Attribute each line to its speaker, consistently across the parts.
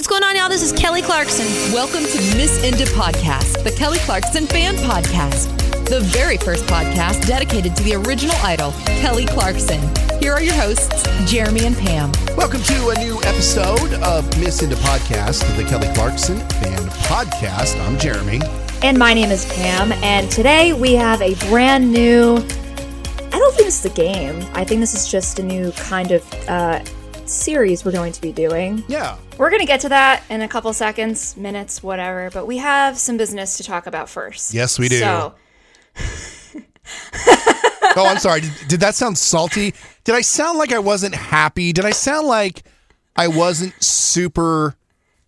Speaker 1: what's going on, y'all? This is Kelly Clarkson.
Speaker 2: Welcome to Miss Inda Podcast, the Kelly Clarkson fan podcast, the very first podcast dedicated to the original idol, Kelly Clarkson. Here are your hosts, Jeremy and Pam.
Speaker 3: Welcome to a new episode of Miss Into Podcast, the Kelly Clarkson fan podcast. I'm Jeremy.
Speaker 4: And my name is Pam, and today we have a brand new. I don't think this is a game. I think this is just a new kind of uh, series we're going to be doing.
Speaker 3: Yeah.
Speaker 4: We're going to get to that in a couple seconds, minutes, whatever, but we have some business to talk about first.
Speaker 3: Yes, we do.
Speaker 4: So,
Speaker 3: Oh, I'm sorry. Did, did that sound salty? Did I sound like I wasn't happy? Did I sound like I wasn't super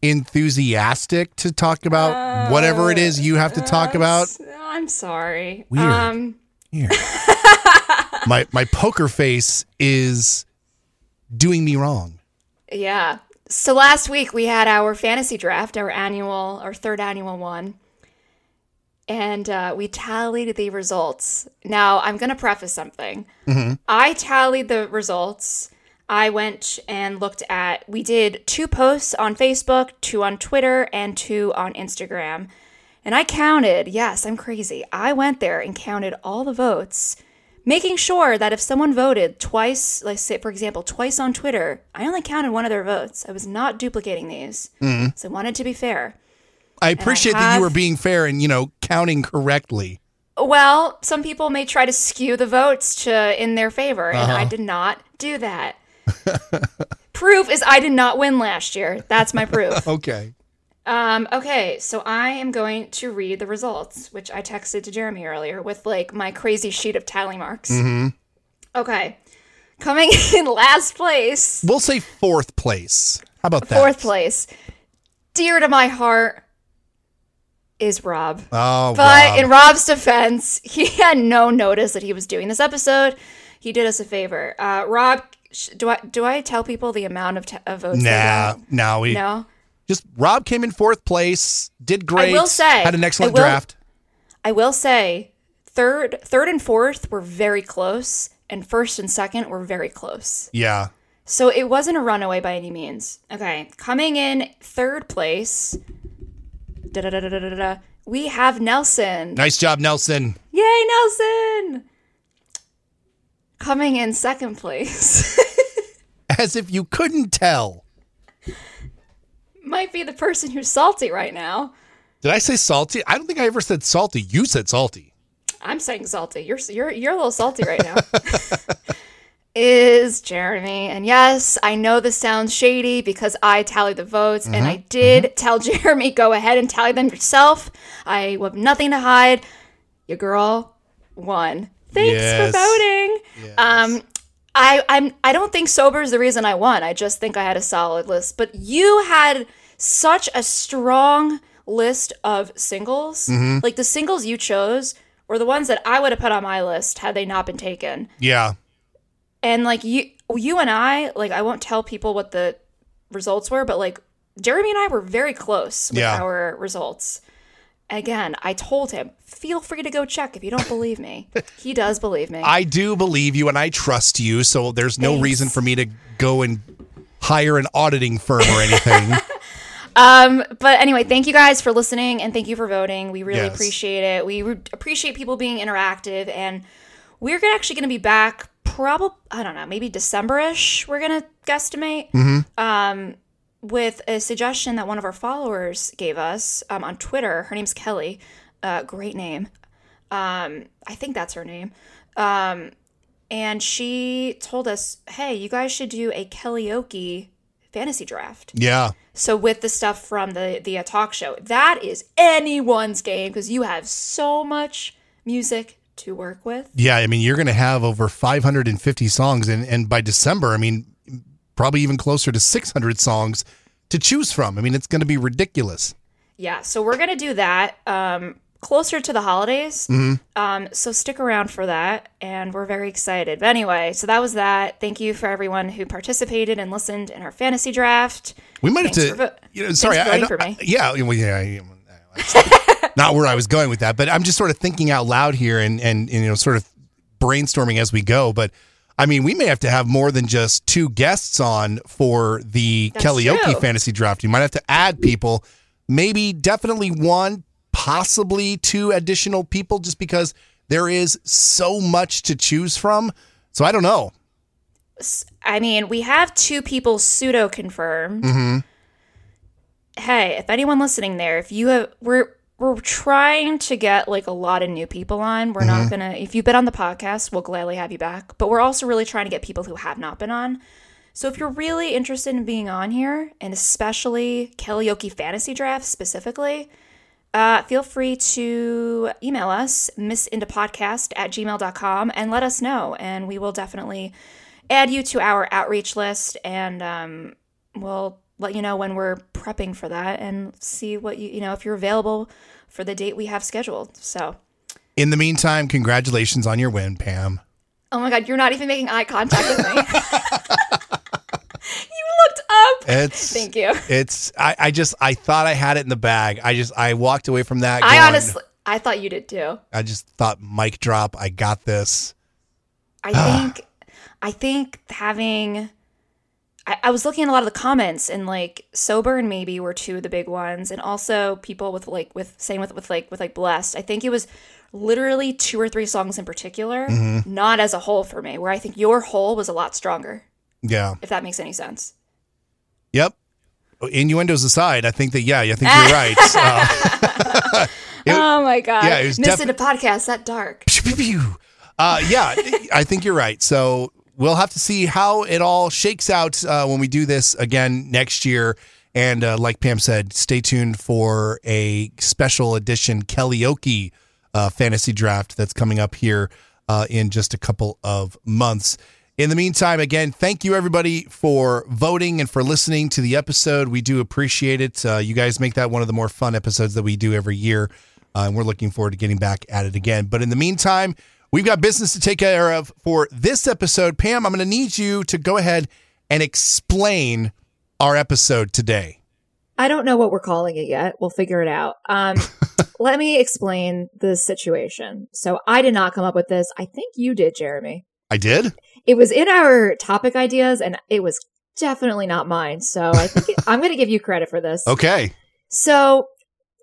Speaker 3: enthusiastic to talk about whatever it is you have to talk about?
Speaker 4: I'm sorry.
Speaker 3: Weird.
Speaker 4: Um,
Speaker 3: Here. my my poker face is doing me wrong.
Speaker 4: Yeah. So last week we had our fantasy draft, our annual, our third annual one, and uh, we tallied the results. Now I'm going to preface something. I tallied the results. I went and looked at. We did two posts on Facebook, two on Twitter, and two on Instagram. And I counted. Yes, I'm crazy. I went there and counted all the votes making sure that if someone voted twice, like say for example, twice on Twitter, I only counted one of their votes. I was not duplicating these, so I wanted to be fair.
Speaker 3: I appreciate that
Speaker 4: have-
Speaker 3: you were being fair and you know counting correctly.
Speaker 4: Well, some people may try to skew the votes to in their favor, and
Speaker 3: Uh-huh.
Speaker 4: I did not do that. proof is I did not win last year. That's my proof.
Speaker 3: Okay.
Speaker 4: Um, okay, so I am going to read the results, which I texted to Jeremy earlier with like my crazy sheet of tally marks.
Speaker 3: Mm-hmm.
Speaker 4: Okay, coming in last place.
Speaker 3: We'll say fourth place. How about that?
Speaker 4: Fourth place, dear to my heart, is Rob.
Speaker 3: Oh,
Speaker 4: But
Speaker 3: Rob.
Speaker 4: in Rob's defense, he had no notice that he was doing this episode. He did us a favor. Uh, Rob, sh- do I do I tell people the amount of, t- of votes?
Speaker 3: nah, no, we
Speaker 4: no.
Speaker 3: Just Rob came in fourth place, did great.
Speaker 4: I will say,
Speaker 3: had an excellent
Speaker 4: I will-
Speaker 3: draft.
Speaker 4: I will say, third, third and fourth were very close, and first and second were very close.
Speaker 3: Yeah,
Speaker 4: So it wasn't a runaway by any means. Okay, coming in third place. We have Nelson.
Speaker 3: nice job, Nelson.
Speaker 4: Yay, Nelson! Coming in second place
Speaker 3: As if you couldn't tell.
Speaker 4: Might be the person who's salty right now.
Speaker 3: Did I say salty? I don't think I ever said salty. You said salty.
Speaker 4: I'm saying salty. You're you're you're a little salty right now. Is Jeremy. And yes, I know this sounds shady because I tallied the votes and I did tell Jeremy go ahead and tally them yourself. I have nothing to hide. Your girl won. Thanks
Speaker 3: Yes.
Speaker 4: for voting. Um I I'm I don't think sober is the reason I won. I just think I had a solid list. But you had such a strong list of singles. Mm-hmm. Like the singles you chose were the ones that I would have put on my list had they not been taken.
Speaker 3: Yeah,
Speaker 4: And like you you and I, like I won't tell people what the results were, but like Jeremy and I were very close with
Speaker 3: Yeah.
Speaker 4: our results. Again, I told him, feel free to go check if you don't believe me. he does believe me.
Speaker 3: I do believe you and I trust you. So there's no
Speaker 4: Thanks.
Speaker 3: reason for me to go and hire an auditing firm or anything.
Speaker 4: Um, but anyway, thank you guys for listening and thank you for voting. We really
Speaker 3: Yes.
Speaker 4: appreciate it. We re- appreciate people being interactive, and we're actually going to be back. Probably, I don't know, maybe December-ish. We're gonna guesstimate. Um, with a suggestion that one of our followers gave us um, on Twitter. Her name's Kelly. Uh, great name. Um, I think that's her name. Um, and she told us, "Hey, you guys should do a karaoke fantasy draft."
Speaker 3: yeah.
Speaker 4: So with the stuff from the the uh, talk show, that is anyone's game because you have so much music to work with.
Speaker 3: Yeah, I mean, you're going to have over 550 songs, and, and by December, I mean, probably even closer to 600 songs to choose from. I mean, it's going to be ridiculous.
Speaker 4: Yeah, so we're gonna do that um, closer to the holidays. Um, so stick around for that, and we're very excited. But anyway, so that was that. Thank you for everyone who participated and listened in our fantasy draft.
Speaker 3: We might have to,
Speaker 4: vo-
Speaker 3: you know, sorry, I, I
Speaker 4: for.
Speaker 3: I- yeah, well, yeah, I- not where I was going with that, but I'm just sort of thinking out loud here and and, and you know, sort of brainstorming as we go. But I mean, we may have to have more than just two guests on for the
Speaker 4: That's
Speaker 3: karaoke fantasy draft. You might have to add people, maybe definitely one, possibly two additional people, just because there is so much to choose from. So I don't know.
Speaker 4: I mean, we have two people pseudo confirmed.
Speaker 3: Mm-hmm.
Speaker 4: Hey, if anyone listening there, if you have, we're we're trying to get like a lot of new people on. We're
Speaker 3: Mm-hmm.
Speaker 4: not gonna. If you've been on the podcast, we'll gladly have you back. But we're also really trying to get people who have not been on. So if you're really interested in being on here, and especially karaoke fantasy draft specifically, uh, feel free to email us, missindapodcast at gmail.com, and let us know. And we will definitely add you to our outreach list, and um, we'll let you know when we're prepping for that and see what you, you know, if you're available for the date we have scheduled. So,
Speaker 3: In the meantime, congratulations on your win, Pam.
Speaker 4: oh my God, you're not even making eye contact with me. you looked up.
Speaker 3: It's
Speaker 4: Thank you.
Speaker 3: It's I, I just I thought I had it in the bag. I just I walked away from that.
Speaker 4: I
Speaker 3: going-
Speaker 4: honestly, I thought you did too.
Speaker 3: I just thought mic drop. I got this.
Speaker 4: I think I think having I, I was looking at a lot of the comments and like sober and maybe were two of the big ones and also people with like with same with with like with like blessed. I think it was literally two or three songs in particular, mm-hmm. not as a whole for me, where I think your whole was a lot stronger,
Speaker 3: Yeah.
Speaker 4: if that makes any sense.
Speaker 3: Yep. Innuendos aside, I think that yeah, I think you're right. Uh, It-
Speaker 4: oh my god.
Speaker 3: yeah, it was
Speaker 4: missing
Speaker 3: defi-
Speaker 4: a podcast that dark.
Speaker 3: pew, pew, pew. Uh, yeah, I think you're right. So we'll have to see how it all shakes out uh, when we do this again next year. And uh, like Pam said, stay tuned for a special edition karaoke uh, fantasy draft that's coming up here uh, in just a couple of months. In the meantime, again, thank you everybody for voting and for listening to the episode. We do appreciate it. Uh, you guys make that one of the more fun episodes that we do every year. Uh, and we're looking forward to getting back at it again. But in the meantime, we've got business to take care of for this episode. Pam, I'm going to need you to go ahead and explain our episode today.
Speaker 4: I don't know what we're calling it yet. We'll figure it out. Um, let me explain the situation. So I did not come up with this. I think you did, Jeremy.
Speaker 3: I did?
Speaker 4: It was in our topic ideas, and it was definitely not mine. So I think it, I'm going to give you credit for this.
Speaker 3: Okay.
Speaker 4: So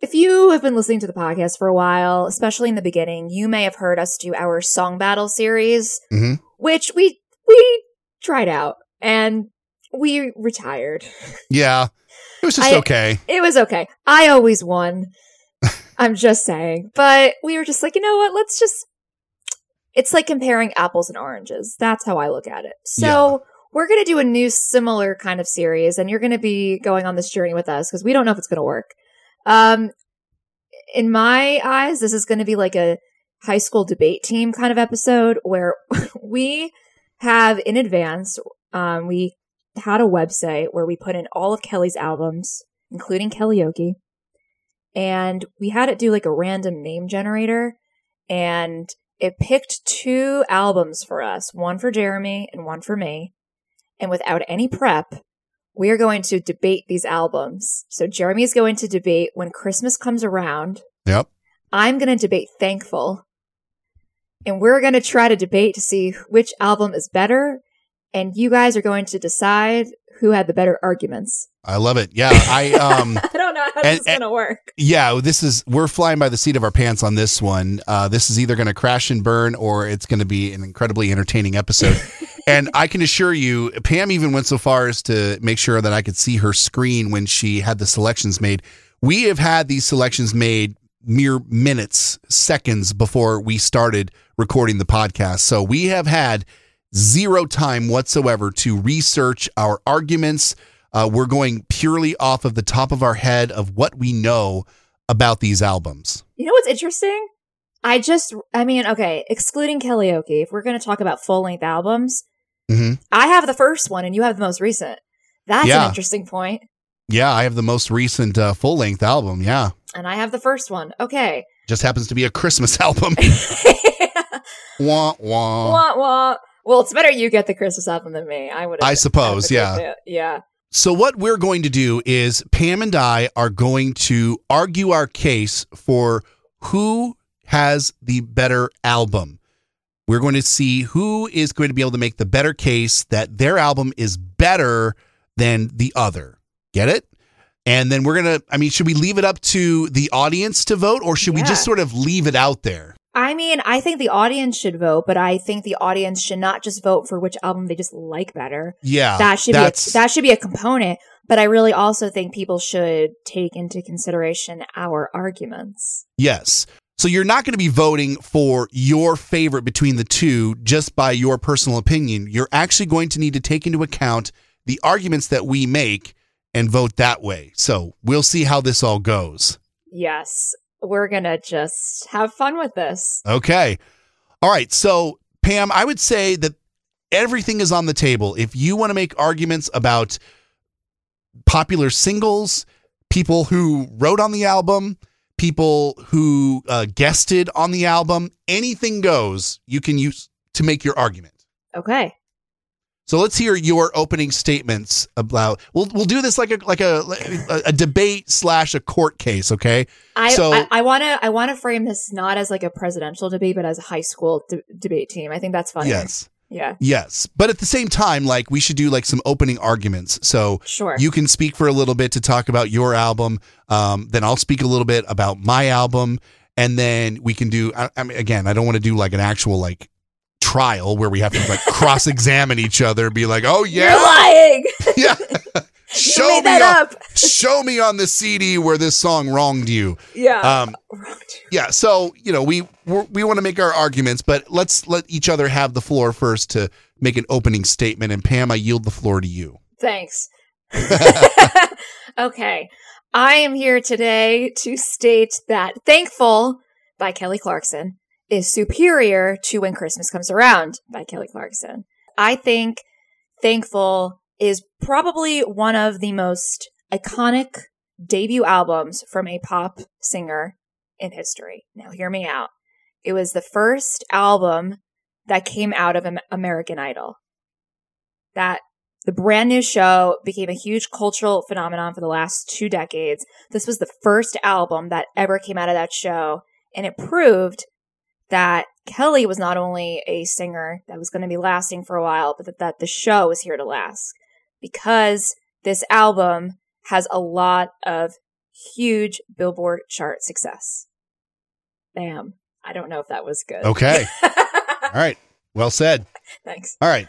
Speaker 4: if you have been listening to the podcast for a while, especially in the beginning, you may have heard us do our song battle series,
Speaker 3: Mhm.
Speaker 4: which we we tried out and we retired.
Speaker 3: Yeah. It was just
Speaker 4: I-
Speaker 3: okay.
Speaker 4: It was okay. I always won. I'm just saying. But we were just like, you know what? Let's just. It's like comparing apples and oranges. That's how I look at it. So we're going to do a new similar kind of series, and you're going to be going on this journey with us because we don't know if it's going to work. Um, in my eyes, this is going to be like a high school debate team kind of episode where we have in advance, um, we had a website where we put in all of Kelly's albums, including karaoke. And we had it do like a random name generator. And it picked two albums for us, one for Jeremy and one for me. And without any prep, we are going to debate these albums. So Jeremy is going to debate when Christmas comes around.
Speaker 3: Yep.
Speaker 4: I'm going to debate Thankful. And we're going to try to debate to see which album is better. And you guys are going to decide who had the better arguments.
Speaker 3: I love it. Yeah. I um
Speaker 4: I don't know how
Speaker 3: And-
Speaker 4: this is to work.
Speaker 3: yeah, this is we're flying by the seat of our pants on this one. Uh this is either to crash and burn or it's to be an incredibly entertaining episode. and I can assure you Pam even went so far as to make sure that I could see her screen when she had the selections made. We have had these selections made mere minutes, seconds before we started recording the podcast. So we have had zero time whatsoever to research our arguments. Uh, we're going purely off of the top of our head of what we know about these albums.
Speaker 4: You know what's interesting? I just, I mean, okay, excluding karaoke, if we're going to talk about full length albums,
Speaker 3: hmm
Speaker 4: I have the first one and you have the most recent. That's
Speaker 3: Yeah.
Speaker 4: an interesting point.
Speaker 3: Yeah, I have the most recent uh, full length album. Yeah,
Speaker 4: And I have the first one. Okay.
Speaker 3: just happens to be a Christmas album. wah wah.
Speaker 4: wah, wah. Well, it's better you get the Christmas album than me. I would.
Speaker 3: I suppose, yeah.
Speaker 4: Yeah.
Speaker 3: So what we're going to do is Pam and I are going to argue our case for who has the better album. We're going to see who is going to be able to make the better case that their album is better than the other. Get it? And then we're going to, I mean, should we leave it up to the audience to vote or should we just sort of leave it out there?
Speaker 4: I mean, I think the audience should vote, but I think the audience should not just vote for which album they just like better.
Speaker 3: Yeah.
Speaker 4: that should be a, that should be a component. But I really also think people should take into consideration our arguments.
Speaker 3: Yes. So you're not going to be voting for your favorite between the two just by your personal opinion. You're actually going to need to take into account the arguments that we make and vote that way. So we'll see how this all goes.
Speaker 4: Yes, we're gonna just have fun with this.
Speaker 3: Okay. All right. So, Pam, I would say that everything is on the table. If you want to make arguments about popular singles, people who wrote on the album, people who uh, guested on the album, anything goes you can use to make your argument.
Speaker 4: Okay.
Speaker 3: So let's hear your opening statements about. We'll we'll do this like a like a a, a debate slash a court case. Okay.
Speaker 4: I
Speaker 3: So-
Speaker 4: I, I want to I want to frame this not as like a presidential debate, but as a high school de- debate team. I think that's funny.
Speaker 3: Yes.
Speaker 4: Yeah.
Speaker 3: Yes. But at the same time, like we should do like some opening arguments. So
Speaker 4: Sure.
Speaker 3: you can speak for a little bit to talk about your album. Um, then I'll speak a little bit about my album, and then we can do. I, I mean, again, I don't want to do like an actual like trial where we have to like cross examine each other, and be like, oh yeah.
Speaker 4: You're lying.
Speaker 3: yeah. show me
Speaker 4: that
Speaker 3: on,
Speaker 4: up.
Speaker 3: show me on the CD where this song wronged you.
Speaker 4: Yeah.
Speaker 3: Um, yeah. So you know, we we're, we want to make our arguments, but let's let each other have the floor first to make an opening statement. And Pam, I yield the floor to you.
Speaker 4: Thanks. okay. I am here today to state that Thankful by Kelly Clarkson is superior to When Christmas Comes Around by Kelly Clarkson. I think Thankful is probably one of the most iconic debut albums from a pop singer in history. Now, hear me out. It was the first album that came out of American Idol. That the brand new show became a huge cultural phenomenon for the last two decades. This was the first album that ever came out of that show, and it proved that Kelly was not only a singer that was going to be lasting for a while, but that, that the show was here to last because this album has a lot of huge Billboard chart success. Bam. I don't know if that was good.
Speaker 3: Okay. All right. Well said.
Speaker 4: Thanks.
Speaker 3: All right.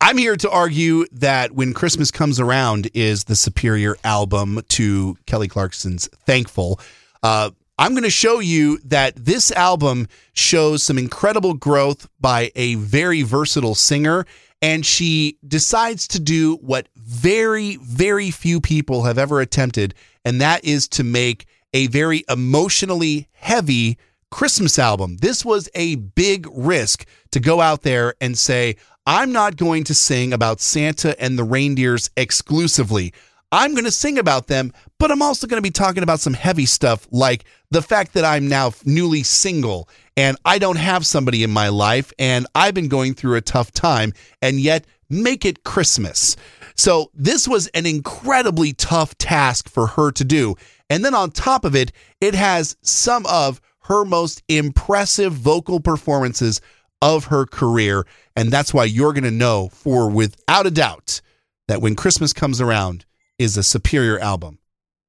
Speaker 3: I'm here to argue that When Christmas Comes Around is the superior album to Kelly Clarkson's Thankful. Uh, I'm going to show you that this album shows some incredible growth by a very versatile singer, and she decides to do what very, very few people have ever attempted, and that is to make a very emotionally heavy Christmas album. This was a big risk to go out there and say, I'm not going to sing about Santa and the reindeers exclusively. I'm going to sing about them, but I'm also going to be talking about some heavy stuff like the fact that I'm now newly single and I don't have somebody in my life and I've been going through a tough time and yet make it Christmas. So this was an incredibly tough task for her to do. And then on top of it, it has some of her most impressive vocal performances of her career. And that's why you're going to know for without a doubt that when Christmas comes around is a superior album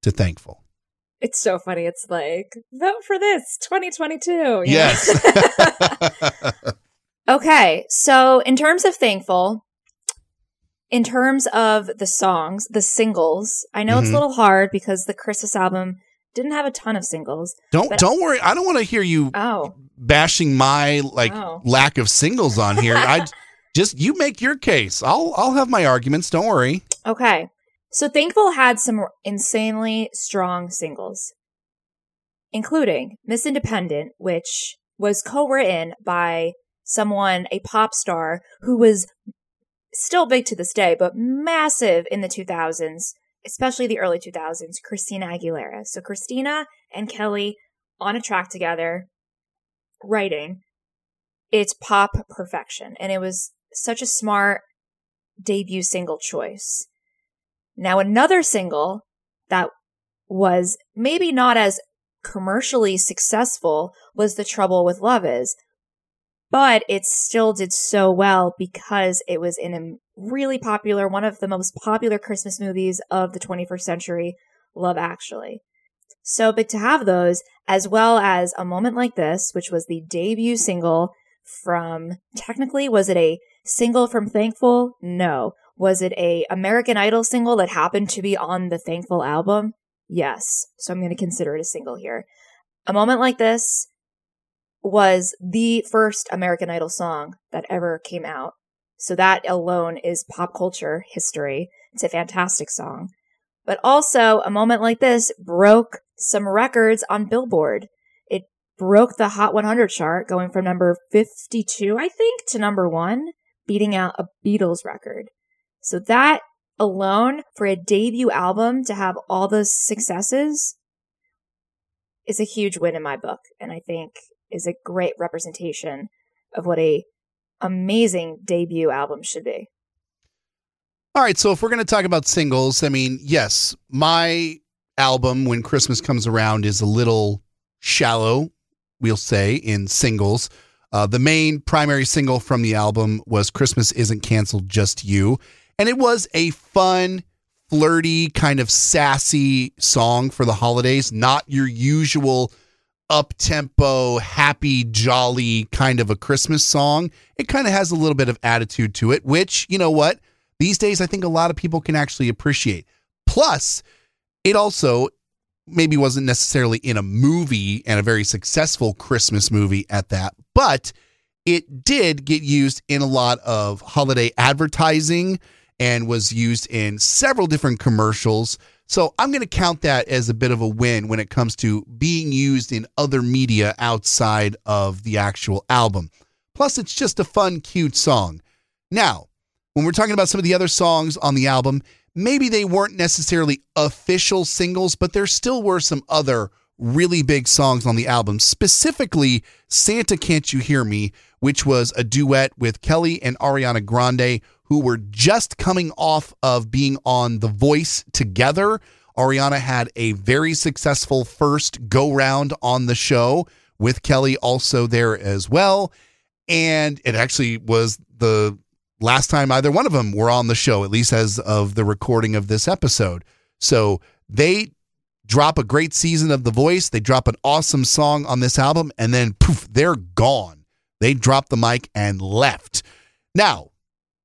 Speaker 3: to Thankful.
Speaker 4: It's so funny. It's like, vote for this 2022. you?
Speaker 3: Yes.
Speaker 4: Okay, so in terms of thankful, in terms of the songs, the singles, I know it's
Speaker 3: Mhm.
Speaker 4: a little hard because the Christmas album didn't have a ton of singles.
Speaker 3: don't don't worry. I don't want to hear you
Speaker 4: Oh,
Speaker 3: bashing my like
Speaker 4: Oh.
Speaker 3: lack of singles on here. I just you make your case. I'll I'll have my arguments. Don't worry.
Speaker 4: okay. So Thankful had some insanely strong singles, including Miss Independent, which was co-written by someone, a pop star who was still big to this day, but massive in the 2000s, especially the early 2000s, Christina Aguilera. So Christina and Kelly on a track together, writing. It's pop perfection. And it was such a smart debut single choice. Now, another single that was maybe not as commercially successful was The Trouble with Love Is. but it still did so well because it was in a really popular, one of the most popular Christmas movies of the 21st century, Love Actually. So, but to have those, as well as a moment like this, which was the debut single from, technically, was it a single from Thankful? No. Was it a American Idol single that happened to be on the Thankful album? Yes. So I'm going to consider it a single here. A moment like this was the first American Idol song that ever came out. So that alone is pop culture history. It's a fantastic song. But also, a moment like this broke some records on Billboard. It broke the Hot 100 chart, going from number 52, I think, to number one, beating out a Beatles record. So that alone, for a debut album to have all those successes, is a huge win in my book. And I think is a great representation of what a amazing debut album should be.
Speaker 3: All right, so if we're going to talk about singles, I mean, yes, my album when Christmas comes around is a little shallow, we'll say, in singles. Uh, the main primary single from the album was Christmas Isn't Canceled, Just You. And it was a fun, flirty, kind of sassy song for the holidays, not your usual up tempo, happy, jolly kind of a Christmas song. It kind of has a little bit of attitude to it, which, you know what? These days, I think a lot of people can actually appreciate. Plus, it also maybe wasn't necessarily in a movie and a very successful Christmas movie at that, but it did get used in a lot of holiday advertising and was used in several different commercials. So I'm going to count that as a bit of a win when it comes to being used in other media outside of the actual album. Plus, it's just a fun, cute song. Now, when we're talking about some of the other songs on the album, maybe they weren't necessarily official singles, but there still were some other really big songs on the album, specifically Santa Can't You Hear Me, which was a duet with Kelly and Ariana Grande, who were just coming off of being on The Voice together. Ariana had a very successful first go round on the show with Kelly also there as well. And it actually was the last time either one of them were on the show, at least as of the recording of this episode. So they drop a great season of The Voice, they drop an awesome song on this album, and then poof, they're gone. They dropped the mic and left. Now,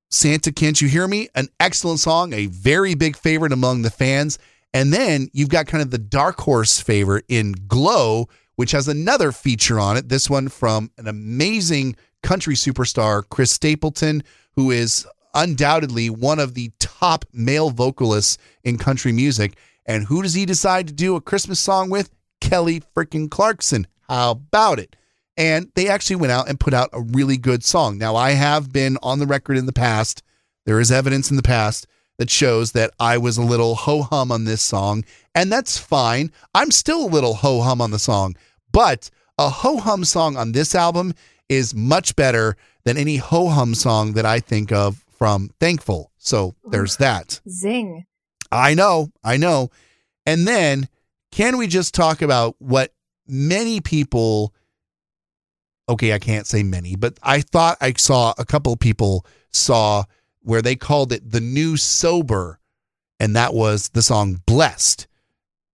Speaker 3: Santa Can't You Hear Me? An excellent song, a very big favorite among the fans. And then you've got kind of the dark horse favorite in Glow, which has another feature on it. This one from an amazing country superstar, Chris Stapleton, who is undoubtedly one of the top male vocalists in country music. And who does he decide to do a Christmas song with? Kelly freaking Clarkson. How about it? And they actually went out and put out a really good song. Now, I have been on the record in the past, there is evidence in the past that shows that I was a little ho hum on this song, and that's fine. I'm still a little ho hum on the song, but a ho hum song on this album is much better than any ho hum song that I think of from Thankful. So there's that.
Speaker 4: Zing.
Speaker 3: I know, I know. And then can we just talk about what many people okay, I can't say many, but I thought I saw a couple people saw where they called it the new sober and that was the song blessed.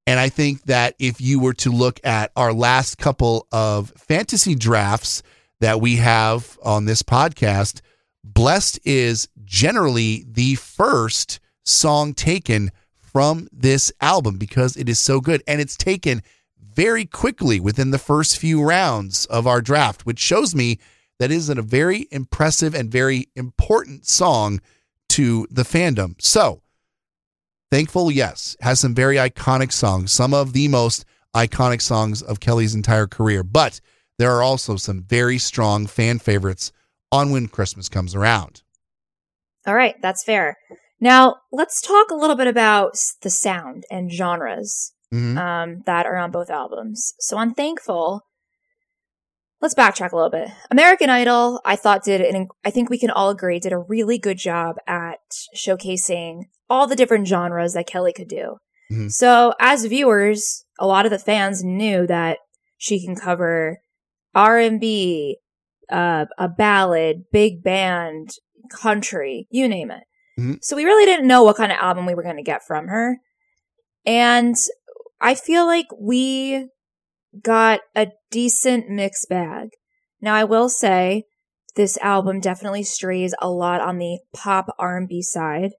Speaker 3: And I think that if you were to look at our last couple of fantasy drafts that we have on this podcast, Blessed is generally the first song taken from this album because it is so good. And it's taken very quickly within the first few rounds of our draft, which shows me that is a very impressive and very important song to the fandom. So, Thankful, yes, has some very iconic songs, some of the most iconic songs of Kelly's entire career. But there are also some very strong fan favorites on When Christmas Comes Around.
Speaker 4: All right, that's fair. Now, let's talk a little bit about the sound and genres
Speaker 3: Mhm.
Speaker 4: um, that are on both albums. So on Thankful, let's backtrack a little bit. American Idol, I thought did, and I think we can all agree, did a really good job at showcasing all the different genres that Kelly could do.
Speaker 3: Mhm.
Speaker 4: So as viewers, a lot of the fans knew that she can cover R&B, uh, a ballad, big band, country, you name it.
Speaker 3: Mhm.
Speaker 4: So we really didn't know what kind of album we were going to get from her. And I feel like we got a decent mixed bag. Now I will say this album definitely strays a lot on the pop R&B side.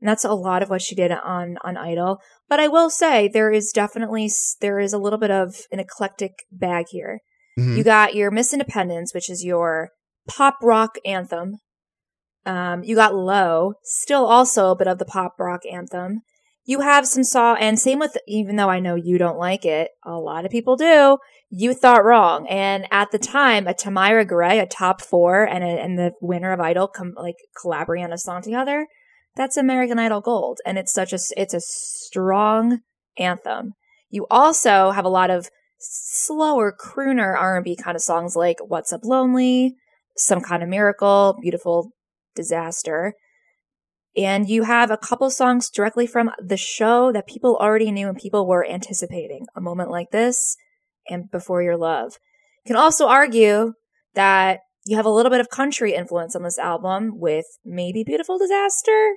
Speaker 4: And that's a lot of what she did on on Idol. But I will say there is definitely there is a little bit of an eclectic bag here.
Speaker 3: Mhm.
Speaker 4: You got your Miss Independence, which is your pop rock anthem. Um, you got Low, still also a bit of the pop rock anthem. You have some saw, and same with, even though I know you don't like it, a lot of people do. You thought wrong, and at the time, a Tamyra Gray, a top four, and a, and the winner of Idol, like collaborating on a song together. That's American Idol gold, and it's such a it's a strong anthem. You also have a lot of slower crooner R&B kind of songs like What's Up Lonely, Some Kind of Miracle, Beautiful Disaster. And you have a couple songs directly from the show that people already knew and people were anticipating. A Moment Like This and Before Your Love. You can also argue that you have a little bit of country influence on this album with maybe Beautiful Disaster,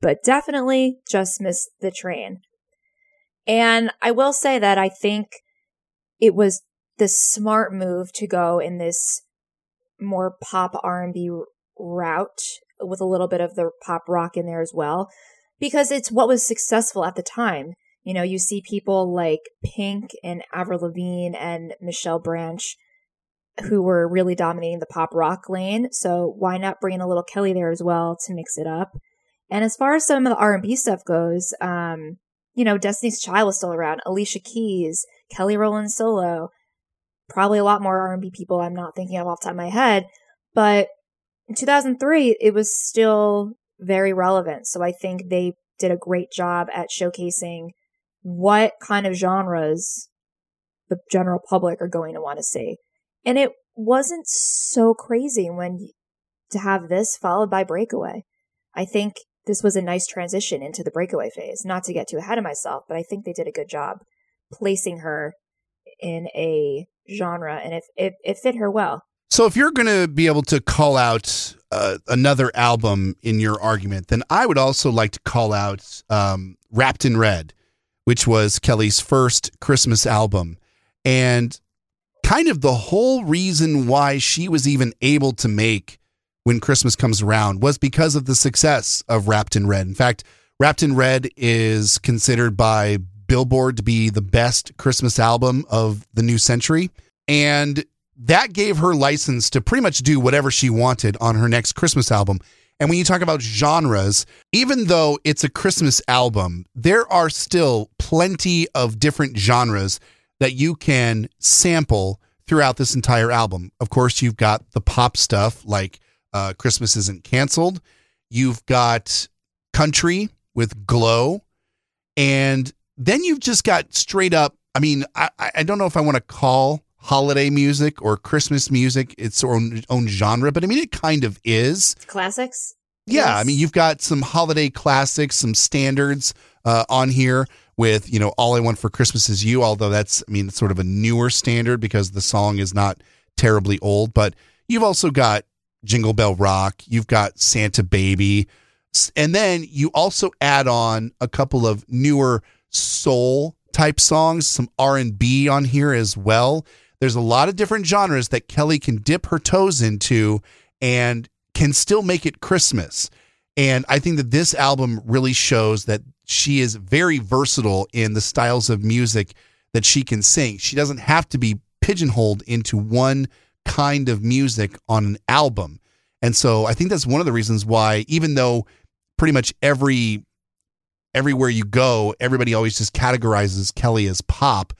Speaker 4: but definitely just missed the train. And I will say that I think it was the smart move to go in this more pop R&B route with a little bit of the pop rock in there as well because it's what was successful at the time. You know, you see people like Pink and Avril Lavigne and Michelle Branch who were really dominating the pop rock lane. So why not bring in a little Kelly there as well to mix it up? And as far as some of the R&B stuff goes, um, you know, Destiny's Child was still around, Alicia Keys, Kelly Rowland Solo, probably a lot more R&B people I'm not thinking of off the top of my head, but in 2003 it was still very relevant. So I think they did a great job at showcasing what kind of genres the general public are going to want to see. And it wasn't so crazy when to have this followed by Breakaway. I think this was a nice transition into the breakaway phase. Not to get too ahead of myself, but I think they did a good job placing her in a genre and it, it, it fit her well.
Speaker 3: So if you're going to be able to call out uh, another album in your argument, then I would also like to call out um, Wrapped in Red, which was Kelly's first Christmas album. And kind of the whole reason why she was even able to make When Christmas Comes Around was because of the success of Wrapped in Red. In fact, Wrapped in Red is considered by Billboard to be the best Christmas album of the new century. And that gave her license to pretty much do whatever she wanted on her next Christmas album. And when you talk about genres, even though it's a Christmas album, there are still plenty of different genres that you can sample throughout this entire album. Of course, you've got the pop stuff like uh, Christmas Isn't Canceled. You've got country with Glow. And then you've just got straight up, I mean, I, I don't know if I want to call holiday music or Christmas music its own, own genre, but I mean, it kind of is.
Speaker 4: Classics?
Speaker 3: Yeah,
Speaker 4: Yes.
Speaker 3: I mean, you've got some holiday classics, some standards uh, on here with, you know, All I Want for Christmas Is You, although that's, I mean, it's sort of a newer standard because the song is not terribly old. But you've also got Jingle Bell Rock, you've got Santa Baby, and then you also add on a couple of newer soul type songs, some R&B on here as well. There's a lot of different genres that Kelly can dip her toes into and can still make it Christmas. And I think that this album really shows that she is very versatile in the styles of music that she can sing. She doesn't have to be pigeonholed into one kind of music on an album. And so I think that's one of the reasons why even though pretty much every everywhere you go, everybody always just categorizes Kelly as pop.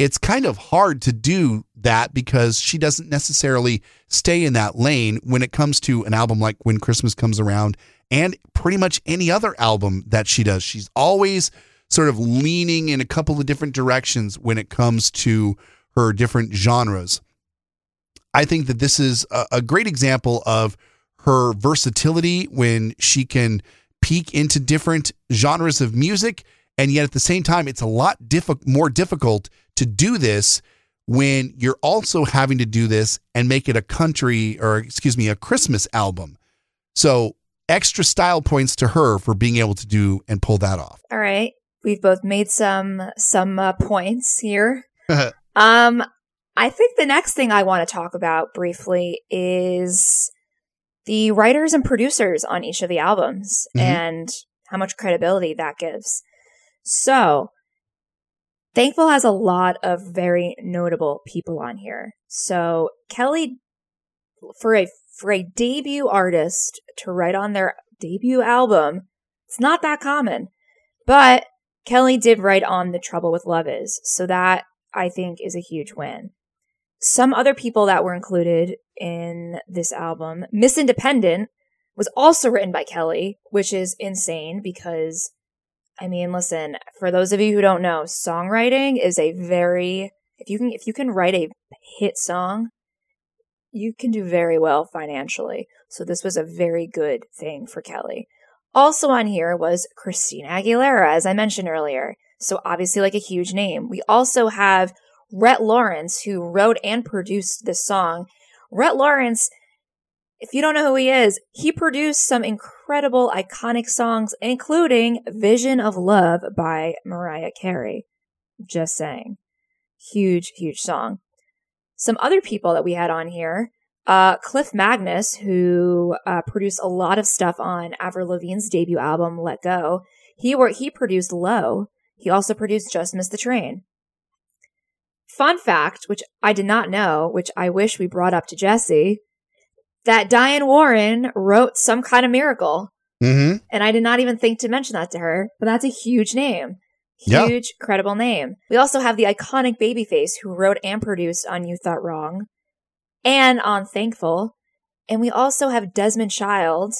Speaker 3: It's kind of hard to do that because she doesn't necessarily stay in that lane when it comes to an album like When Christmas Comes Around and pretty much any other album that she does. She's always sort of leaning in a couple of different directions when it comes to her different genres. I think that this is a, great example of her versatility when she can peek into different genres of music and yet at the same time it's a lot more difficult to do this when you're also having to do this and make it a country or excuse me, a Christmas album. So extra style points to her for being able to do and pull that off.
Speaker 4: All right. We've both made some some uh, points here. um I think the next thing I want to talk about briefly is the writers and producers on each of the albums
Speaker 3: Mhm.
Speaker 4: and how much credibility that gives. So, Thankful has a lot of very notable people on here. So, Kelly for a for a debut artist to write on their debut album, it's not that common. But Kelly did write on The Trouble with Love Is, so that I think is a huge win. Some other people that were included in this album, Miss Independent was also written by Kelly, which is insane because I mean, listen, for those of you who don't know, songwriting is a very if you can if you can write a hit song, you can do very well financially. So this was a very good thing for Kelly. Also on here was Christina Aguilera, as I mentioned earlier. So obviously like a huge name. We also have Rhett Lawrence, who wrote and produced this song. Rhett Lawrence, if you don't know who he is, he produced some incredible iconic songs, including Vision of Love by Mariah Carey. Just saying. Huge, huge song. Some other people that we had on here, uh, Clif Magness, who uh, produced a lot of stuff on Avril Lavigne's debut album, Let Go. He were, he produced Low. He also produced Just Miss the Train. Fun fact, which I did not know, which I wish we brought up to Jesse, that Diane Warren wrote Some Kind of Miracle.
Speaker 3: Mm-hmm.
Speaker 4: And I did not even think to mention that to her, but that's a huge name.
Speaker 3: Yeah.
Speaker 4: Huge, credible name. We also have the iconic Babyface who wrote and produced on You Thought Wrong and on Thankful. And we also have Desmond Child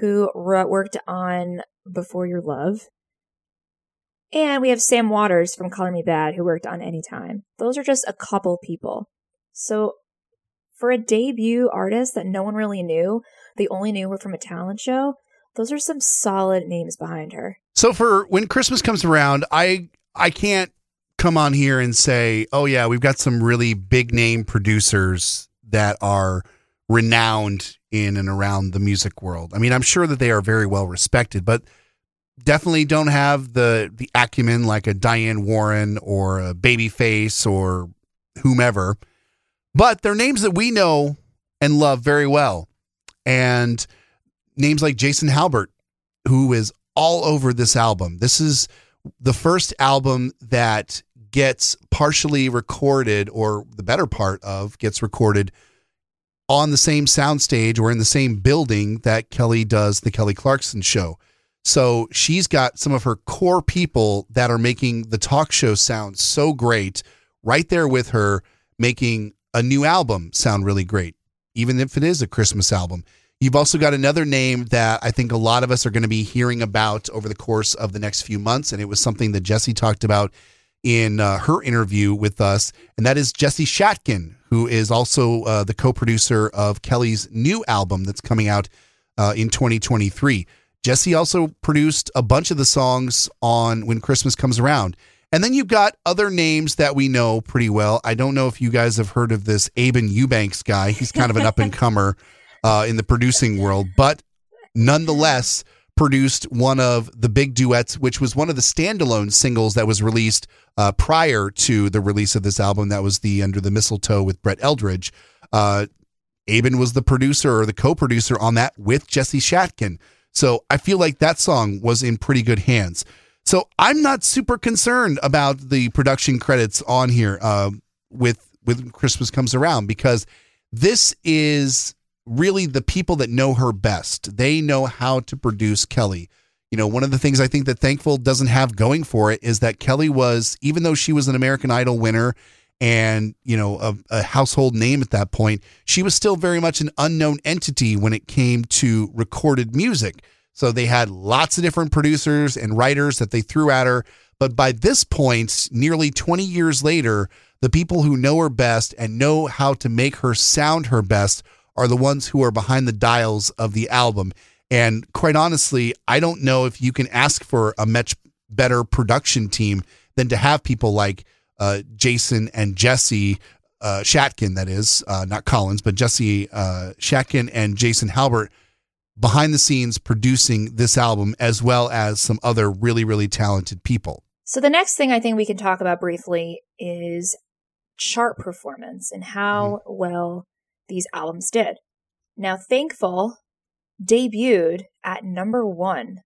Speaker 4: who wrote, worked on Before Your Love. And we have Sam Watters from Color Me Badd who worked on Anytime. Those are just a couple people. So for a debut artist that no one really knew, they only knew her from a talent show, those are some solid names behind her.
Speaker 3: So for when Christmas comes around, I I can't come on here and say, "Oh yeah, we've got some really big name producers that are renowned in and around the music world." I mean, I'm sure that they are very well respected, but definitely don't have the the acumen like a Diane Warren or a Babyface or whomever. But they're names that we know and love very well. And names like Jason Halbert, who is all over this album. This is the first album that gets partially recorded, or the better part of gets recorded on the same soundstage or in the same building that Kelly does the Kelly Clarkson show. So she's got some of her core people that are making the talk show sound so great right there with her, making a new album sound really great, even if it is a Christmas album. You've also got another name that I think a lot of us are going to be hearing about over the course of the next few months. And it was something that Jesse talked about in uh, her interview with us. And that is Jesse Shatkin, who is also uh, the co producer of Kelly's new album that's coming out uh, in 2023. Jesse also produced a bunch of the songs on When Christmas Comes Around. And then you've got other names that we know pretty well. I don't know if you guys have heard of this Aben Eubanks guy. He's kind of an up and comer uh, in the producing world, but nonetheless produced one of the big duets, which was one of the standalone singles that was released uh, prior to the release of this album. That was the Under the Mistletoe with Brett Eldredge. Uh, Aben was the producer or the co-producer on that with Jesse Shatkin. So I feel like that song was in pretty good hands. So I'm not super concerned about the production credits on here uh, with with Christmas comes around because this is really the people that know her best. They know how to produce Kelly. You know, one of the things I think that Thankful doesn't have going for it is that Kelly was, even though she was an American Idol winner and, you know, a, a household name at that point, she was still very much an unknown entity when it came to recorded music. So they had lots of different producers and writers that they threw at her. But by this point, nearly 20 years later, the people who know her best and know how to make her sound her best are the ones who are behind the dials of the album. And quite honestly, I don't know if you can ask for a much better production team than to have people like uh, Jason and Jesse uh, Shatkin, that is, uh, not Collins, but Jesse uh, Shatkin and Jason Halbert behind the scenes producing this album, as well as some other really, really talented people.
Speaker 4: So the next thing I think we can talk about briefly is chart performance and how mm-hmm. well these albums did. Now, Thankful debuted at number one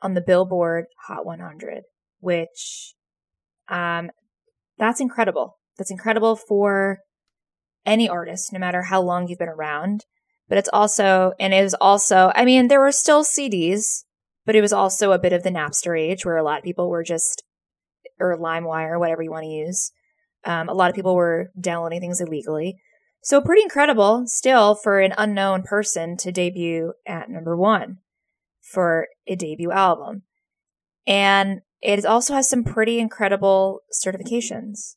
Speaker 4: on the Billboard Hot 100, which um, that's incredible. That's incredible for any artist, no matter how long you've been around. But it's also, and it was also, I mean, there were still CDs, but it was also a bit of the Napster age where a lot of people were just, or LimeWire, whatever you want to use. Um, a lot of people were downloading things illegally. So pretty incredible still for an unknown person to debut at number one for a debut album. And it also has some pretty incredible certifications.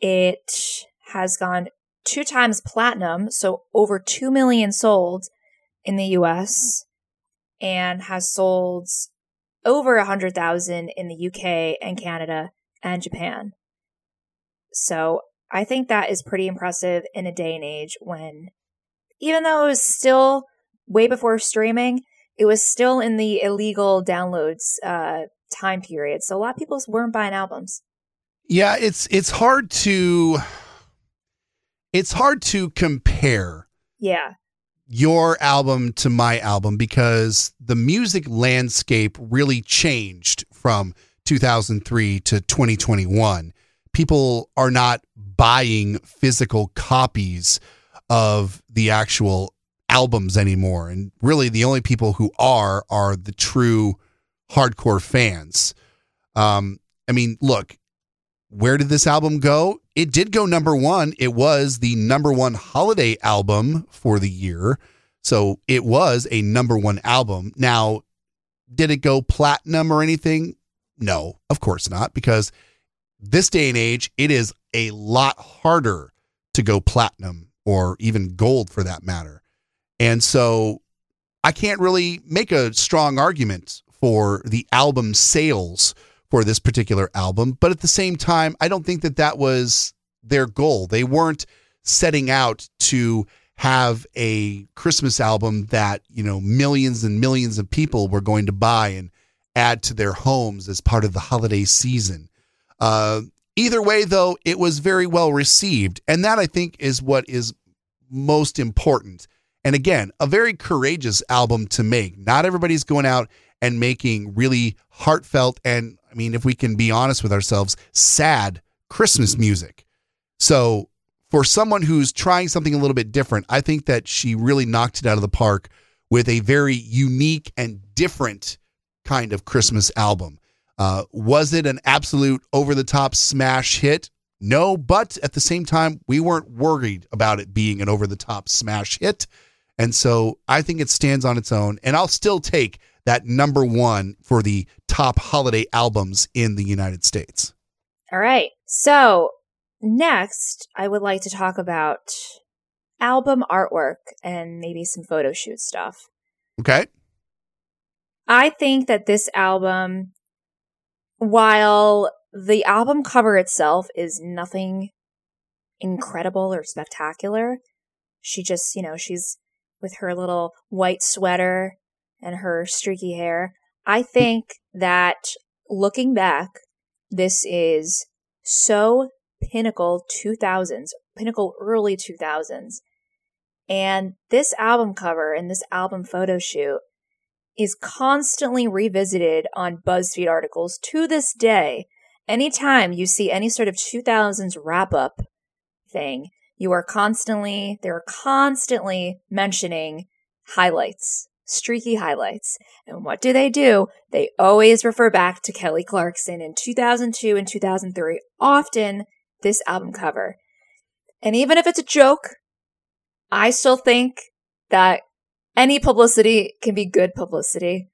Speaker 4: It has gone two times platinum, so over 2 million sold in the US, and has sold over 100,000 in the UK and Canada and Japan. So I think that is pretty impressive in a day and age when, even though it was still way before streaming, it was still in the illegal downloads uh, time period. So a lot of people weren't buying albums.
Speaker 3: Yeah, it's it's hard to it's hard to compare.
Speaker 4: Yeah.
Speaker 3: Your album to my album because the music landscape really changed from 2003 to 2021. People are not buying physical copies of the actual albums anymore. And really, the only people who are are the true hardcore fans. Um, I mean, look, where did this album go? It did go number one. It was the number one holiday album for the year. So it was a number one album. Now, did it go platinum or anything? No, of course not, because this day and age, it is a lot harder to go platinum or even gold for that matter. And so I can't really make a strong argument for the album sales for this particular album. But at the same time, I don't think that that was their goal. They weren't setting out to have a Christmas album that, you know, millions and millions of people were going to buy and add to their homes as part of the holiday season. Uh, either way, though, it was very well received. And that I think is what is most important. And again, a very courageous album to make. Not everybody's going out and making really heartfelt and I mean, if we can be honest with ourselves, sad Christmas music. So, for someone who's trying something a little bit different, I think that she really knocked it out of the park with a very unique and different kind of Christmas album. Uh, was it an absolute over the top smash hit? No, but at the same time, we weren't worried about it being an over the top smash hit. And so I think it stands on its own. And I'll still take that number one for the top holiday albums in the United States.
Speaker 4: All right. So, next, I would like to talk about album artwork and maybe some photo shoot stuff.
Speaker 3: Okay.
Speaker 4: I think that this album, while the album cover itself is nothing incredible or spectacular, she just, you know, she's with her little white sweater and her streaky hair. I think that looking back, this is so pinnacle 2000s, pinnacle early 2000s. And this album cover and this album photo shoot is constantly revisited on BuzzFeed articles to this day. Anytime you see any sort of 2000s wrap up thing, you are constantly, they're constantly mentioning highlights streaky highlights. And what do they do? They always refer back to Kelly Clarkson in 2002 and 2003, often this album cover. And even if it's a joke, I still think that any publicity can be good publicity.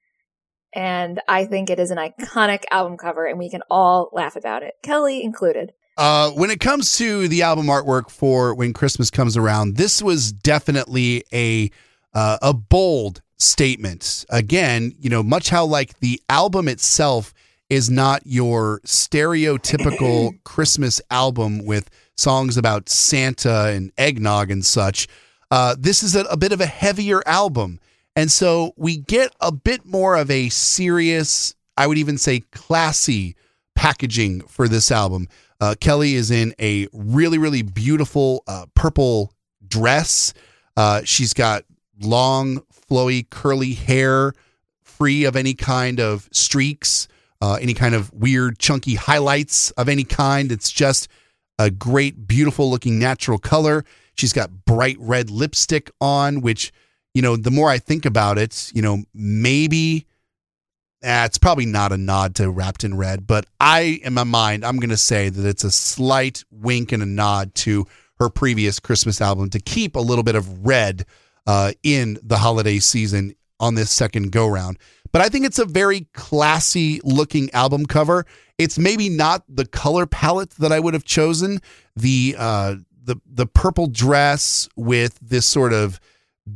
Speaker 4: And I think it is an iconic album cover, and we can all laugh about it, Kelly included.
Speaker 3: Uh, when it comes to the album artwork for When Christmas Comes Around, this was definitely a uh, a bold statement. Again, you know, much how like the album itself is not your stereotypical Christmas album with songs about Santa and eggnog and such. Uh, this is a, a bit of a heavier album. And so we get a bit more of a serious, I would even say classy packaging for this album. Uh, Kelly is in a really, really beautiful uh, purple dress. Uh, she's got long, flowy, curly hair, free of any kind of streaks, uh, any kind of weird, chunky highlights of any kind. It's just a great, beautiful looking natural color. She's got bright red lipstick on, which, you know, the more I think about it, you know, maybe eh, it's probably not a nod to Wrapped in Red, but I, in my mind, I'm going to say that it's a slight wink and a nod to her previous Christmas album to keep a little bit of red uh, in the holiday season on this second go round. But I think it's a very classy looking album cover. It's maybe not the color palette that I would have chosen. The uh, the the purple dress with this sort of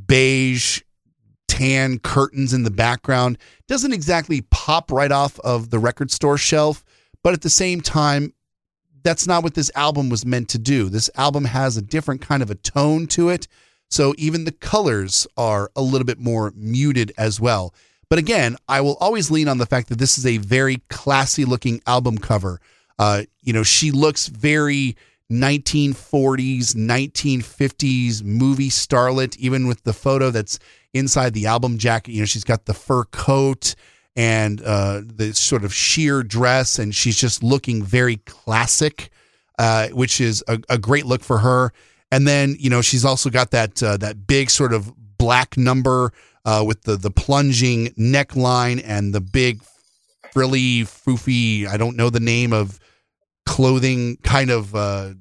Speaker 3: beige tan curtains in the background doesn't exactly pop right off of the record store shelf, but at the same time that's not what this album was meant to do. This album has a different kind of a tone to it. So even the colors are a little bit more muted as well. But again, I will always lean on the fact that this is a very classy looking album cover. Uh, you know, she looks very 1940s, 1950s movie starlet, even with the photo that's inside the album jacket. You know, she's got the fur coat and uh, the sort of sheer dress, and she's just looking very classic, uh, which is a, a, great look for her. And then, you know, she's also got that uh, that big sort of black number uh, with the the plunging neckline and the big frilly, foofy. I don't know the name of clothing kind of uh,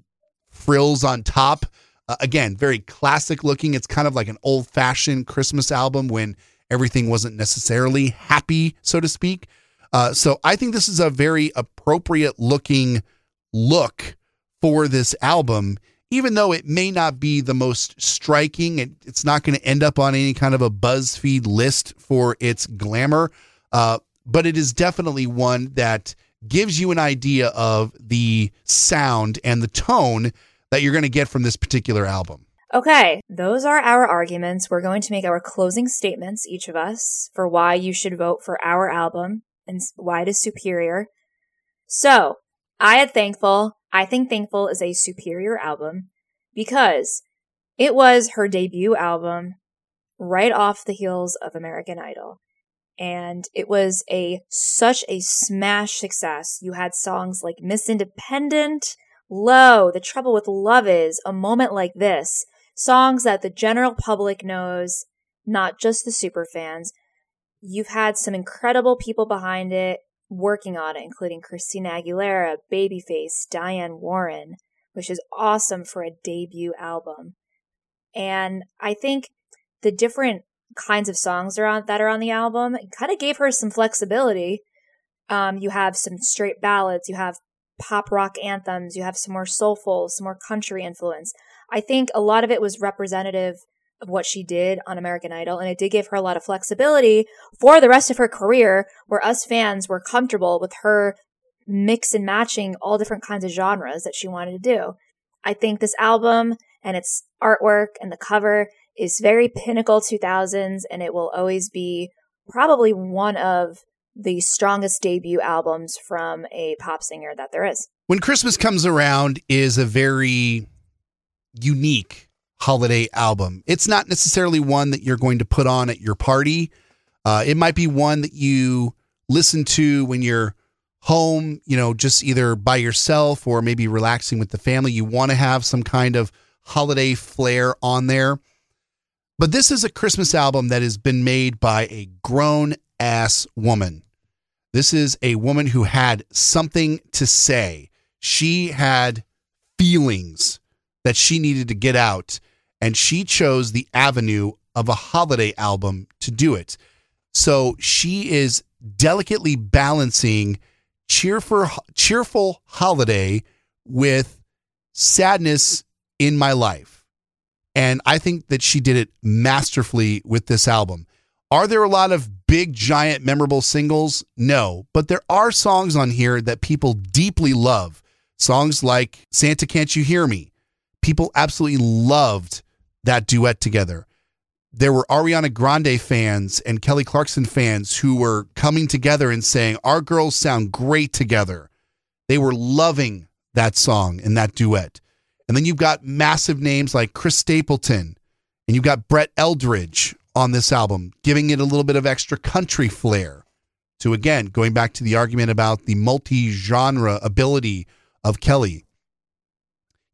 Speaker 3: frills on top. Uh, again, very classic looking. It's kind of like an old fashioned Christmas album when everything wasn't necessarily happy, so to speak. Uh, so I think this is a very appropriate looking look for this album, even though it may not be the most striking. It, it's not going to end up on any kind of a BuzzFeed list for its glamour, uh, but it is definitely one that gives you an idea of the sound and the tone that you're going to get from this particular album.
Speaker 4: Okay, those are our arguments. We're going to make our closing statements, each of us, for why you should vote for our album and why it is superior. So, I had Thankful. I think Thankful is a superior album because it was her debut album right off the heels of American Idol. And it was a such a smash success. You had songs like Miss Independent, Low, The Trouble with Love Is, A Moment Like This, songs that the general public knows, not just the super fans. You've had some incredible people behind it working on it, including Christina Aguilera, Babyface, Diane Warren, which is awesome for a debut album. And I think the different kinds of songs are on, that are on the album kind of gave her some flexibility. Um, you have some straight ballads, you have pop rock anthems, you have some more soulful, some more country influence. I think a lot of it was representative of what she did on American Idol, and it did give her a lot of flexibility for the rest of her career, where us fans were comfortable with her mix and matching all different kinds of genres that she wanted to do. I think this album and its artwork and the cover is very pinnacle 2000s, and it will always be probably one of the strongest debut albums from a pop singer that there is.
Speaker 3: When Christmas Comes Around is a very unique holiday album. It's not necessarily one that you're going to put on at your party. Uh, it might be one that you listen to when you're home, you know, just either by yourself or maybe relaxing with the family. You want to have some kind of holiday flair on there. But this is a Christmas album that has been made by a grown ass woman. This is a woman who had something to say. She had feelings that she needed to get out, and she chose the avenue of a holiday album to do it. So she is delicately balancing cheerful, cheerful holiday with sadness in my life. And I think that she did it masterfully with this album. Are there a lot of big, giant, memorable singles? No. But there are songs on here that people deeply love. Songs like Santa Can't You Hear Me. People absolutely loved that duet together. There were Ariana Grande fans and Kelly Clarkson fans who were coming together and saying, Our girls sound great together. They were loving that song and that duet. And then you've got massive names like Chris Stapleton and you've got Brett Eldredge on this album, giving it a little bit of extra country flair. To again, going back to the argument about the multi genre ability of Kelly,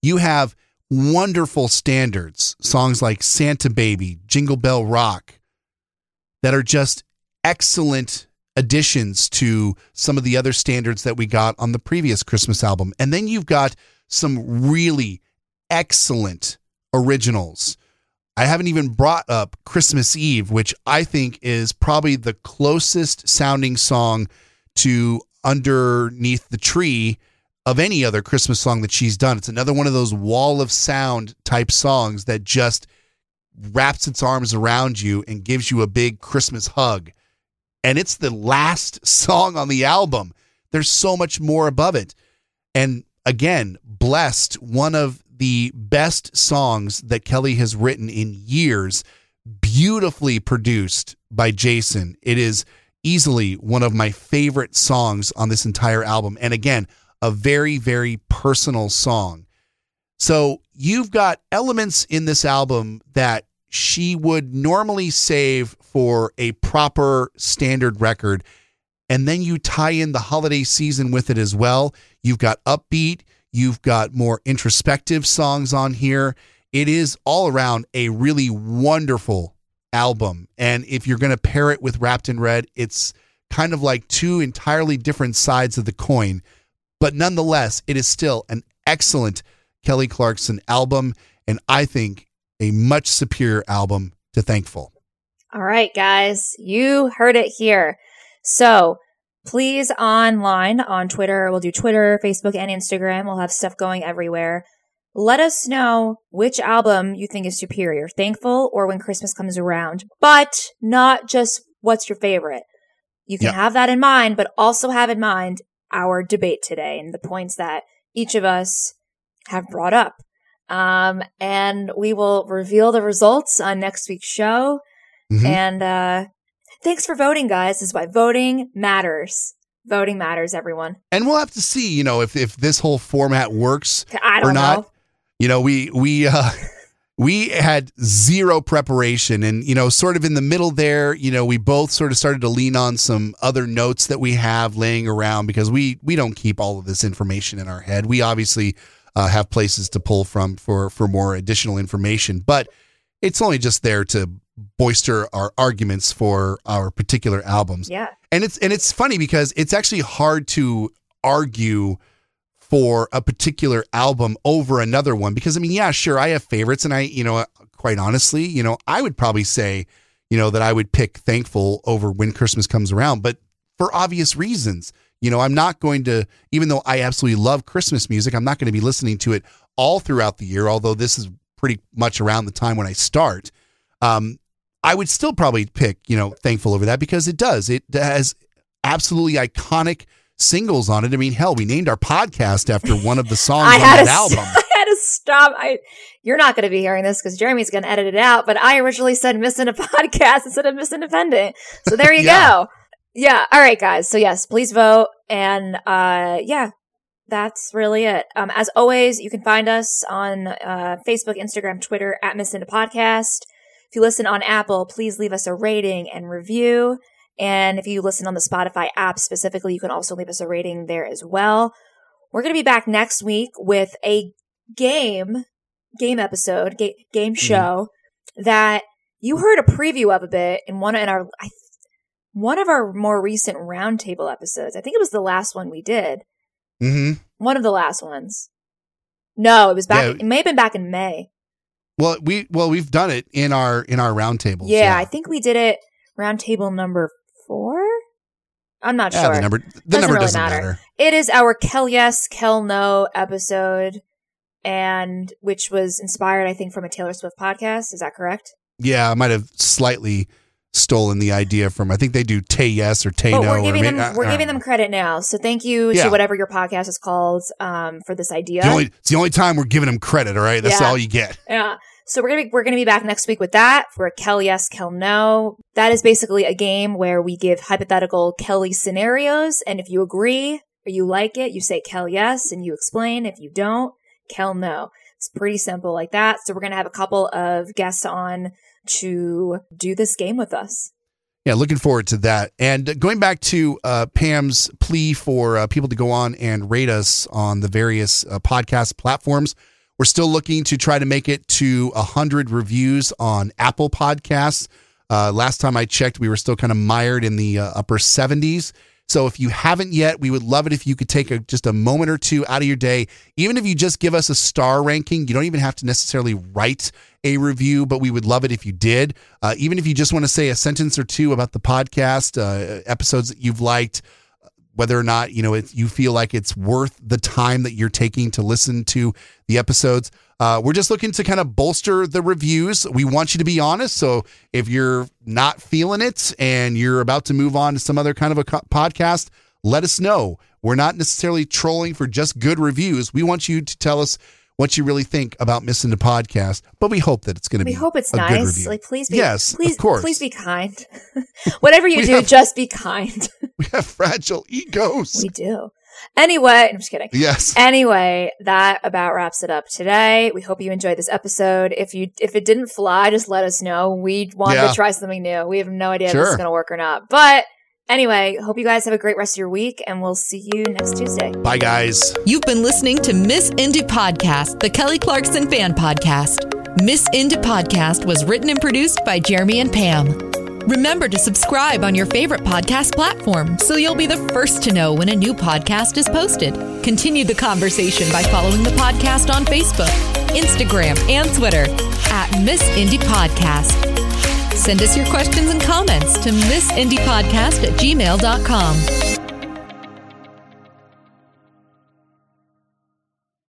Speaker 3: you have wonderful standards, songs like Santa Baby, Jingle Bell Rock, that are just excellent additions to some of the other standards that we got on the previous Christmas album. And then you've got some really excellent originals. I haven't even brought up Christmas Eve, which I think is probably the closest sounding song to Underneath the Tree of any other Christmas song that she's done. It's another one of those wall of sound type songs that just wraps its arms around you and gives you a big Christmas hug. And it's the last song on the album. There's so much more above it. And again, Blessed, one of the best songs that Kelly has written in years, beautifully produced by Jason. It is easily one of my favorite songs on this entire album. And again, a very, very personal song. So you've got elements in this album that she would normally save for a proper standard record. And then you tie in the holiday season with it as well. You've got upbeat, you've got more introspective songs on here. It is all around a really wonderful album. And if you're going to pair it with Wrapped in Red, it's kind of like two entirely different sides of the coin. But nonetheless, it is still an excellent Kelly Clarkson album, and I think a much superior album to Thankful.
Speaker 4: All right, guys, you heard it here. So please online on Twitter, we'll do Twitter, Facebook, and Instagram. We'll have stuff going everywhere. Let us know which album you think is superior, Thankful or When Christmas Comes Around, but not just what's your favorite. You can have that in mind, but also have in mind our debate today and the points that each of us have brought up. Um, and we will reveal the results on next week's show. Mm-hmm. And, uh, thanks for voting, guys. This is why voting matters. Voting matters, everyone.
Speaker 3: And we'll have to see, you know, if, if this whole format works or not. Know. You know, we, we, uh, we had zero preparation. And you know sort of in the middle there you know we both sort of started to lean on some other notes that we have laying around because we we don't keep all of this information in our head. We obviously uh, have places to pull from for for more additional information but it's only just there to boister our arguments for our particular albums.
Speaker 4: Yeah.
Speaker 3: And it's and it's funny because it's actually hard to argue for a particular album over another one because I mean, yeah, sure, I have favorites, and I, you know, quite honestly, you know, I would probably say, you know, that I would pick Thankful over When Christmas Comes Around, but for obvious reasons. You know, I'm not going to, even though I absolutely love Christmas music, I'm not going to be listening to it all throughout the year, although this is pretty much around the time when I start. Um, I would still probably pick, you know, Thankful over that because it does. It has absolutely iconic singles on it. I mean, hell, we named our podcast after one of the songs on that album.
Speaker 4: I had to stop. I, you're not going to be hearing this because Jeremy's going to edit it out, but I originally said missing a podcast instead of Miss Independent. So there you yeah. go. Yeah. All right, guys. So yes, please vote. And, uh, yeah, that's really it. Um, as always, you can find us on, uh, Facebook, Instagram, Twitter at Miss Indie Podcast. If you listen on Apple, please leave us a rating and review. And if you listen on the Spotify app specifically, you can also leave us a rating there as well. We're going to be back next week with a game, game episode, ga- game mm-hmm. show mm-hmm. that you heard a preview of a bit in one in our, I, one of our more recent roundtable episodes. I think it was the last one we did.
Speaker 3: Mm-hmm.
Speaker 4: One of the last ones. No, it was back. Yeah. It may have been back in May.
Speaker 3: Well, we well we've done it in our in our roundtables.
Speaker 4: Yeah, yeah, I think we did it roundtable number four. I'm not
Speaker 3: yeah,
Speaker 4: sure.
Speaker 3: The number, the doesn't number really doesn't matter. matter.
Speaker 4: It is our Kel Yes, Kel No episode, and which was inspired, I think, from a Taylor Swift podcast. Is that correct?
Speaker 3: Yeah, I might have slightly stolen the idea from. I think they do Tay Yes or Tay No.
Speaker 4: we're giving them
Speaker 3: I-
Speaker 4: we're giving them credit now. So thank you
Speaker 3: Yeah.
Speaker 4: to whatever your podcast is called um, for this idea.
Speaker 3: The only, it's the only time we're giving them credit. All right, that's
Speaker 4: Yeah.
Speaker 3: all you get.
Speaker 4: Yeah. So we're gonna be, we're gonna be back next week with that for a Kel yes, Kel no. That is basically a game where we give hypothetical Kelly scenarios, and if you agree or you like it, you say Kel yes, and you explain. If you don't, Kel no. It's pretty simple like that. So we're gonna have a couple of guests on to do this game with us.
Speaker 3: Yeah, looking forward to that. And going back to uh, Pam's plea for uh, people to go on and rate us on the various uh, podcast platforms, we're still looking to try to make it to 100 reviews on Apple Podcasts. Uh, last time I checked, we were still kind of mired in the uh, upper 70s. So if you haven't yet, we would love it if you could take a, just a moment or two out of your day, even if you just give us a star ranking. You don't even have to necessarily write a review, but we would love it if you did. Uh, even if you just want to say a sentence or two about the podcast, uh, episodes that you've liked, whether or not you know it, you feel like it's worth the time that you're taking to listen to the episodes. Uh, we're just looking to kind of bolster the reviews. We want you to be honest. So if you're not feeling it and you're about to move on to some other kind of a co- podcast, let us know. We're not necessarily trolling for just good reviews. We want you to tell us what you really think about missing the podcast. But we hope that it's going to be.
Speaker 4: We hope it's
Speaker 3: a good
Speaker 4: nice.
Speaker 3: review.
Speaker 4: Like please be
Speaker 3: Yes,
Speaker 4: please of
Speaker 3: course.
Speaker 4: please be kind. Whatever you do,
Speaker 3: have-
Speaker 4: just be kind.
Speaker 3: we have fragile egos.
Speaker 4: we do. Anyway, I'm just kidding.
Speaker 3: yes.
Speaker 4: Anyway, that about wraps it up today. We hope you enjoyed this episode. If you if it didn't fly, just let us know. We wanted
Speaker 3: Yeah.
Speaker 4: to try something new. We have no idea if this is going to work or not. But anyway, hope you guys have a great rest of your week, and we'll see you next Tuesday.
Speaker 3: Bye, guys.
Speaker 2: You've been listening to Miss Indie Podcast, the Kelly Clarkson fan podcast. Miss Indie Podcast was written and produced by Jeremy and Pam. Remember to subscribe on your favorite podcast platform so you'll be the first to know when a new podcast is posted. Continue the conversation by following the podcast on Facebook, Instagram, and Twitter at Miss Indie Podcast. Send us your questions and comments to missindiepodcast at gmail.com.